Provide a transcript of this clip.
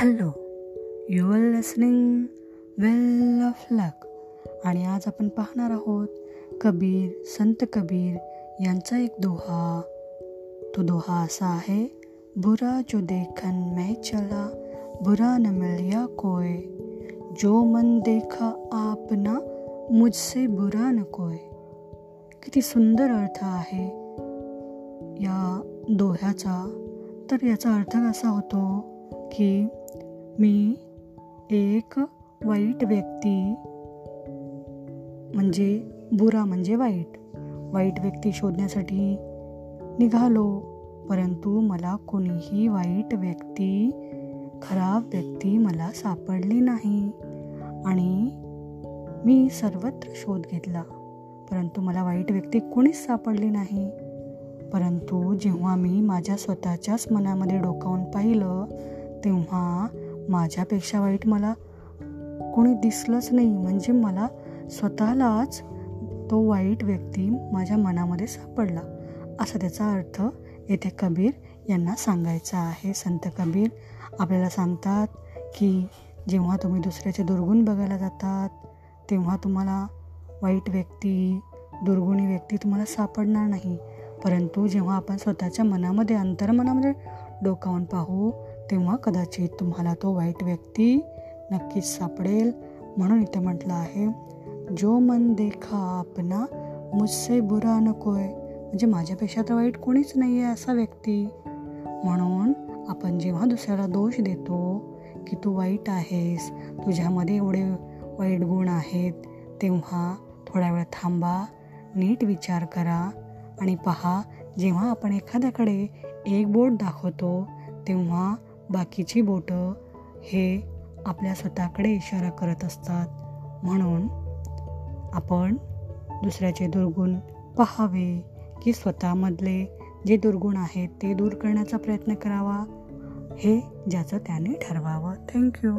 Hello you are listening well of luck आणि आज आपण पाहणार आहोत कबीर संत कबीर यांचा एक दोहा. तो दोहा असा आहे बुरा जो देखन मैं चला बुरा न मिलिया कोय जो मन देखा आपना मुझसे बुरा न कोय किती सुंदर अर्थ आहे या दोह्याचा. तर याचा अर्थ असा होतो की मी एक वाईट व्यक्ती म्हणजे बुरा म्हणजे वाईट. वाईट व्यक्ती शोधण्यासाठी निघालो परंतु मला कोणीही वाईट व्यक्ती खराब व्यक्ती मला सापडली नाही. आणि मी सर्वत्र शोध घेतला परंतु मला वाईट व्यक्ती कोणीच सापडली नाही. परंतु जेव्हा मी माझ्या स्वतःच्याच मनामध्ये डोकावून पाहिलं तेव्हा माझ्यापेक्षा वाईट मला कोणी दिसलंच नाही. म्हणजे मला स्वतःलाच तो वाईट व्यक्ती माझ्या मनामध्ये सापडला. असा त्याचा अर्थ येथे कबीर यांना सांगायचा आहे. संत कबीर आपल्याला सांगतात की जेव्हा तुम्ही दुसऱ्याचे दुर्गुण बघायला जातात तेव्हा तुम्हाला वाईट व्यक्ती दुर्गुणी व्यक्ती तुम्हाला सापडणार नाही. परंतु जेव्हा आपण स्वतःच्या मनामध्ये अंतर्मनामध्ये डोकावून पाहू तेव्हा कदाचित तुम्हाला तो वाईट व्यक्ती नक्कीच सापडेल. म्हणून इथे म्हटलं आहे जो मन देखा आपना मुझसे बुरा नकोय म्हणजे माझ्यापेक्षा तर वाईट कोणीच नाही आहे असा व्यक्ती. म्हणून आपण जेव्हा दुसऱ्याला दोष देतो की तू वाईट आहेस तुझ्यामध्ये एवढे वाईट गुण आहेत तेव्हा थोडा वेळ थांबा नीट विचार करा आणि पहा जेव्हा आपण एखाद्याकडे एक बोट दाखवतो तेव्हा बाकीची बोटं हे आपल्या स्वतःकडे इशारा करत असतात. म्हणून आपण दुसऱ्याचे दुर्गुण पहावे की स्वतःमधले जे दुर्गुण आहेत ते दूर करण्याचा प्रयत्न करावा हे ज्याचं त्याने ठरवावं. थँक्यू